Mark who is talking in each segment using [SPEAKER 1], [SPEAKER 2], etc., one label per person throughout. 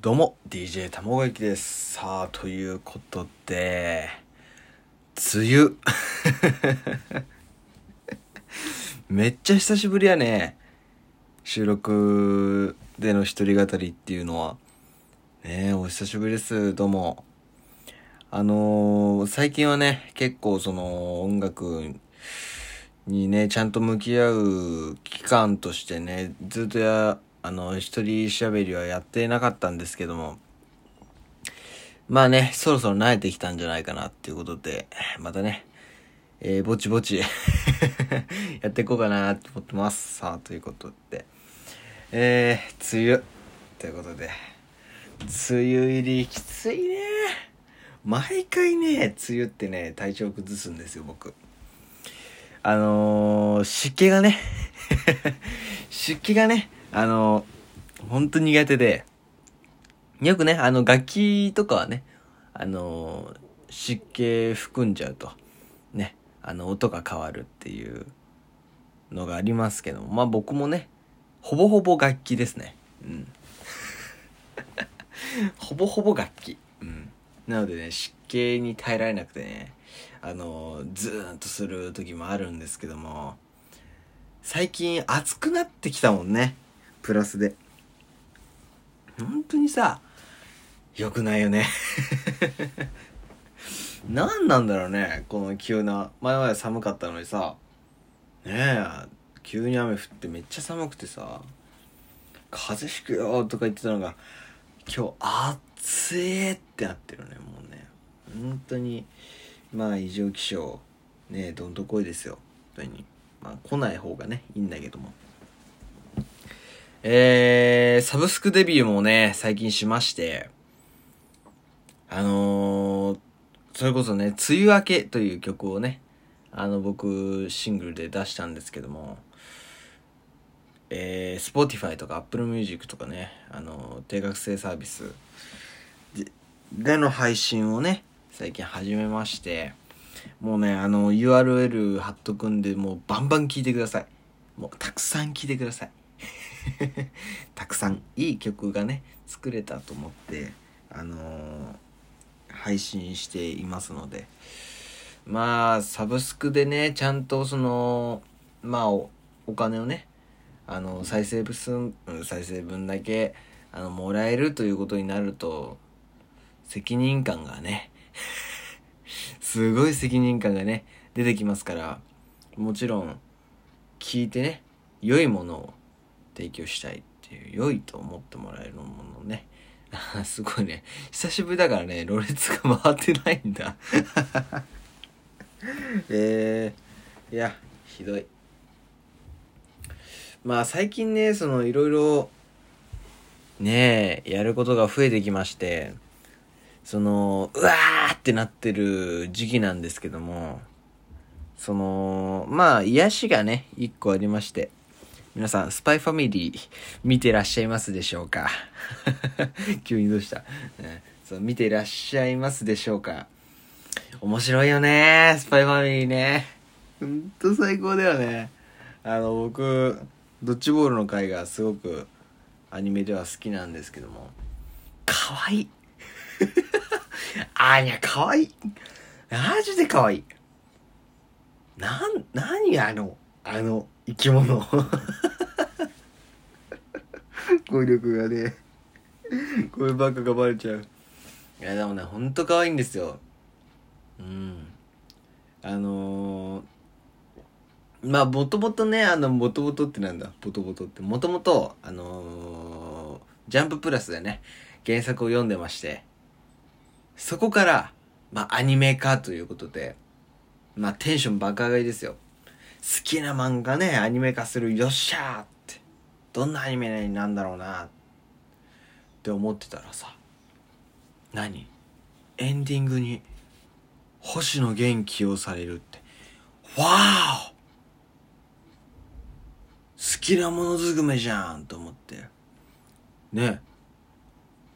[SPEAKER 1] どうも、DJ たまごやきです。さあ、ということで、梅雨。めっちゃ久しぶりやね。収録での一人語りっていうのは。ねえ、お久しぶりです。どうも。あのー最近はね、結構その音楽にね、ちゃんと向き合う期間としてね、ずっとや、あの、一人喋りはやってなかったんですけども、まあね、そろそろ慣れてきたんじゃないかなっていうことで、またね、えー、ぼちぼち やっていこうかなって思ってます。さあ、ということで、えー、梅雨、ということで、梅雨入りきついね。毎回ね、梅雨ってね、体調崩すんですよ、僕。あのー、湿気がね、湿気がね、あのー、ほんと苦手で、よくね、あの、楽器とかはね、あの、湿気含んじゃうと、ね、あの、音が変わるっていうのがありますけども、まあ僕もね、ほぼほぼ楽器ですね。うん。ほぼほぼ楽器。うん。なのでね、湿気に耐えられなくてね、あの、ズーンとする時もあるんですけども、最近暑くなってきたもんね。プラスで。本当にさ、良くないよね。何なんだろうね、この急な。前まで寒かったのにさ、ねえ、急に雨降ってめっちゃ寒くてさ、風邪ひくよとか言ってたのが、今日暑いってなってるね、もうね。本当に、まあ異常気象、ねどんとこいですよ。本当に。まあ来ない方がね、いいんだけども。えー、サブスクデビューもね、最近しまして、あのー、それこそね、梅雨明けという曲をね、あの僕、シングルで出したんですけども、えー、Spotify とか Apple Music とかね、あの、定額制サービスででの配信をね、最近始めまして、もうね、あの、URL 貼っとくんで、もうバンバン聞いてください。もうたくさん聞いてください。たくさんいい曲がね、作れたと思って、あのー配信していますので、まあ、サブスクでね、ちゃんとその、まあ、お金をね、あの、再生分数、再生分だけ、あの、もらえるということになると、責任感がね、すごい責任感がね、出てきますから、もちろん、聞いてね、良いものを提供したいっていう、良いと思ってもらえるものね、すごいね、久しぶりだからね、ろれつが回ってないんだ。えー、いや、ひどい。まあ最近ね、そのいろいろ、ねえ、やることが増えてきまして、その、うわーってなってる時期なんですけども、その、まあ癒しがね、一個ありまして、皆さん、スパイファミリー見てらっしゃいますでしょうか？急にどうした、ねそう見てらっしゃいますでしょうか？面白いよねスパイファミリーね。ほんと最高だよね。あの、僕、ドッジボールの回がすごくアニメでは好きなんですけども、かわいい。あーにゃ、かわいい。マジでかわいい。なん、なにあの、あの、生き物？語力がね、こればっかがバレちゃう。いや、でもね、ほんと可愛いんですよ。うん。あのー、まあ、もともとね、あの、もともとってなんだ、ボトボトって。もともと、あのー、ジャンププラスでね、原作を読んでまして、そこから、まあ、アニメ化ということで、まあ、テンション爆上がりですよ。好きな漫画ね、アニメ化する、よっしゃー。どんなアニメになんだろうな。って思ってたらさ、何？エンディングに、星野源起用されるって。わーお！好きなものずくめじゃん！と思って。ね。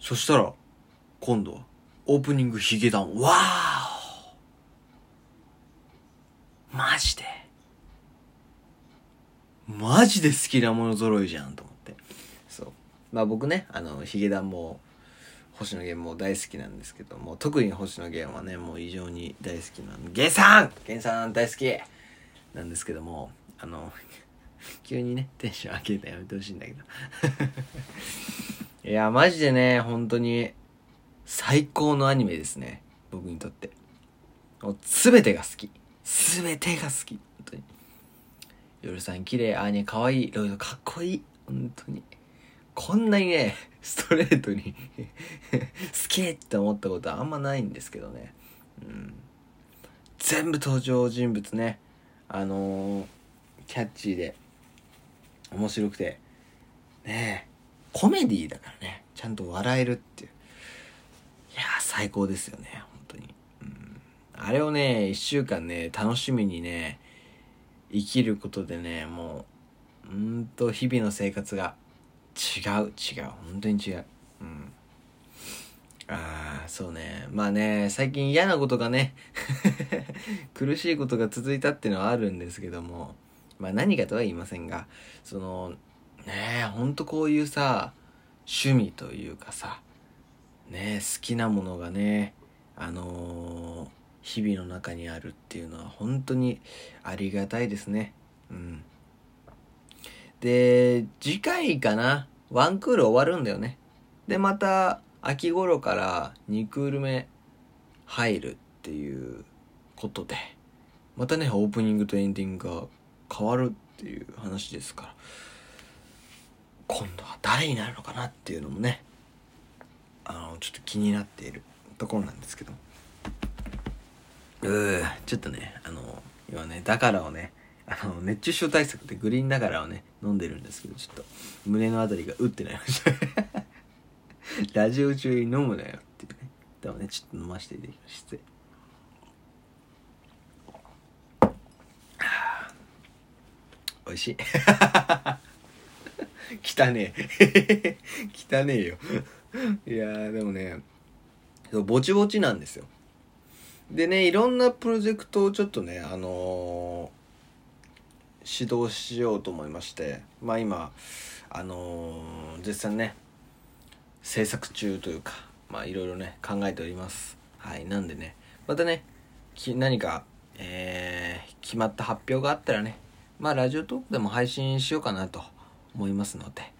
[SPEAKER 1] そしたら、今度は、オープニングヒゲダン、わーお！マジで。マジで好きなもの揃いじゃんと思って。そう。まあ僕ね、あの、ヒゲダンも星野源も大好きなんですけども特に星野源はねもう異常に大好きなんで源さん！源さん大好きなんですけどもあの 急にねテンション上げるのやめてほしいんだけど。いやマジでね本当に最高のアニメですね僕にとって。もう全てが好き。全てが好き。本当に。夜さん綺麗アーニャ可愛いロイドかっこいい。本当に。こんなにね ストレートに 好きって思ったことはあんまないんですけどね。うん。全部登場人物ね。あのー、キャッチーで面白くて。ねえ。コメディーだからね。ちゃんと笑えるっていう。いや最高ですよね。本当に、うん、あれをね1週間ね楽しみにね生きることでねもううんと日々の生活が違う違う本当に違う。うん。ああそうね。まあね最近嫌なことがね 苦しいことが続いたっていうのはあるんですけどもまあ何かとは言いませんがそのねえほんとこういうさ趣味というかさね好きなものがねあのー、日々の中にあるっていうのは本当にありがたいですね。うん。で次回かな。ワンクール終わるんだよね。でまた秋頃から2クール目入るっていうことでまたねオープニングとエンディングが変わるっていう話ですから今度は誰になるのかなっていうのもねあのちょっと気になっているところなんですけども。うーちょっとねあの今ねだからをねあの熱中症対策でグリーンだからをね飲んでるんですけどちょっと胸のあたりがうってなりました ラジオ中に飲むなよっていうね。でもね、ちょっと飲ませていただきまして。美味しい。汚ねえ。汚ねえよ。いやー、でもね、ぼちぼちなんですよ。でね、いろんなプロジェクトをちょっとね、あのー、指導しようと思いまして、まあ今、あのー、絶賛ね、制作中というかまあいろいろね考えております。はいなんでねまたね何かえー、決まった発表があったらねまあラジオトークでも配信しようかなと思いますので。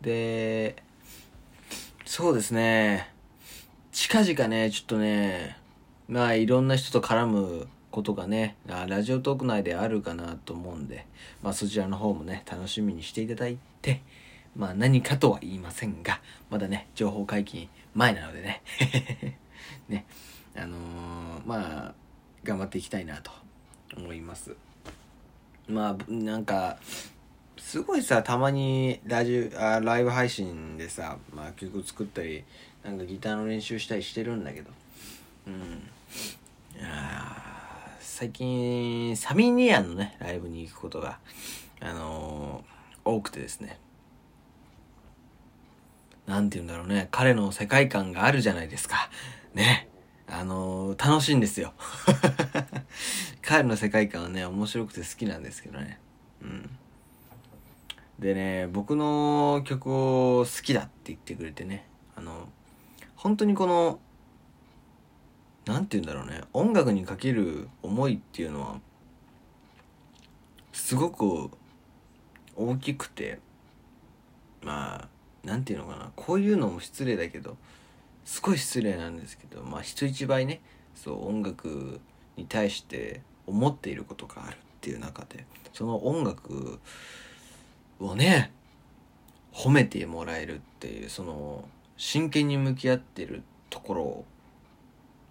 [SPEAKER 1] でそうですね近々ねちょっとねまあいろんな人と絡むことがねラジオトーク内であるかなと思うんでまあそちらの方もね楽しみにしていただいてまあ何かとは言いませんが、まだね、情報解禁前なのでね、ね、あのー、まあ、頑張っていきたいなと思います。まあ、なんか、すごいさ、たまにラジオ、あライブ配信でさ、まあ曲作ったり、なんかギターの練習したりしてるんだけど、うん。最近、サミーニアンのね、ライブに行くことが、あのー、多くてですね。なんて言うんだろうね、彼の世界観があるじゃないですか。ね。あのー、楽しいんですよ。彼の世界観はね、面白くて好きなんですけどね。うん。でね、僕の曲を好きだって言ってくれてね、あの、本当にこの、なんて言うんだろうね、音楽にかける思いっていうのは、すごく大きくて、まあ、何て言うのかな。こういうのも失礼だけどすごい失礼なんですけどまあ人一倍ねそう音楽に対して思っていることがあるっていう中でその音楽をね褒めてもらえるっていうその真剣に向き合ってるところを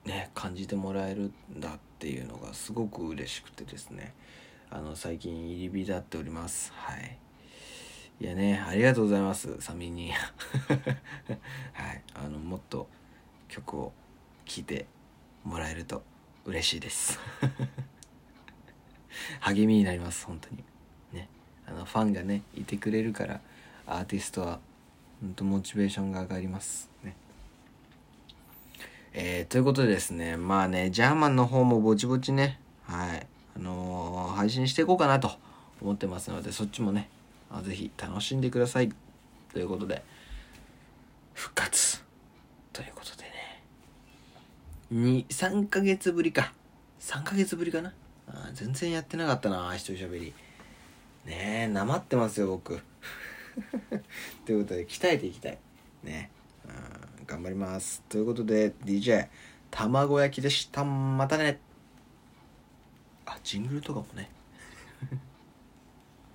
[SPEAKER 1] ね感じてもらえるんだっていうのがすごく嬉しくてですねあの最近入り浸っておりますはいいやね、ありがとうございます、サミに。はい、あの、もっと曲を聴いてもらえると嬉しいです。励みになります、本当に。ね、あの、ファンがね、いてくれるから、アーティストは、本当モチベーションが上がります。ね。えー、ということでですね、まあね、ジャーマンの方もぼちぼちね、はい、あのー、配信していこうかなと思ってますので、そっちもね、ぜひ楽しんでくださいということで復活ということでね2、3ヶ月ぶりか。3ヶ月ぶりかな。あ全然やってなかったな、一人喋り。ねえ、なまってますよ、僕。ということで、鍛えていきたい。ね。うん頑張ります。ということで、DJ、卵焼きでした。またね。あ、ジングルとかもね。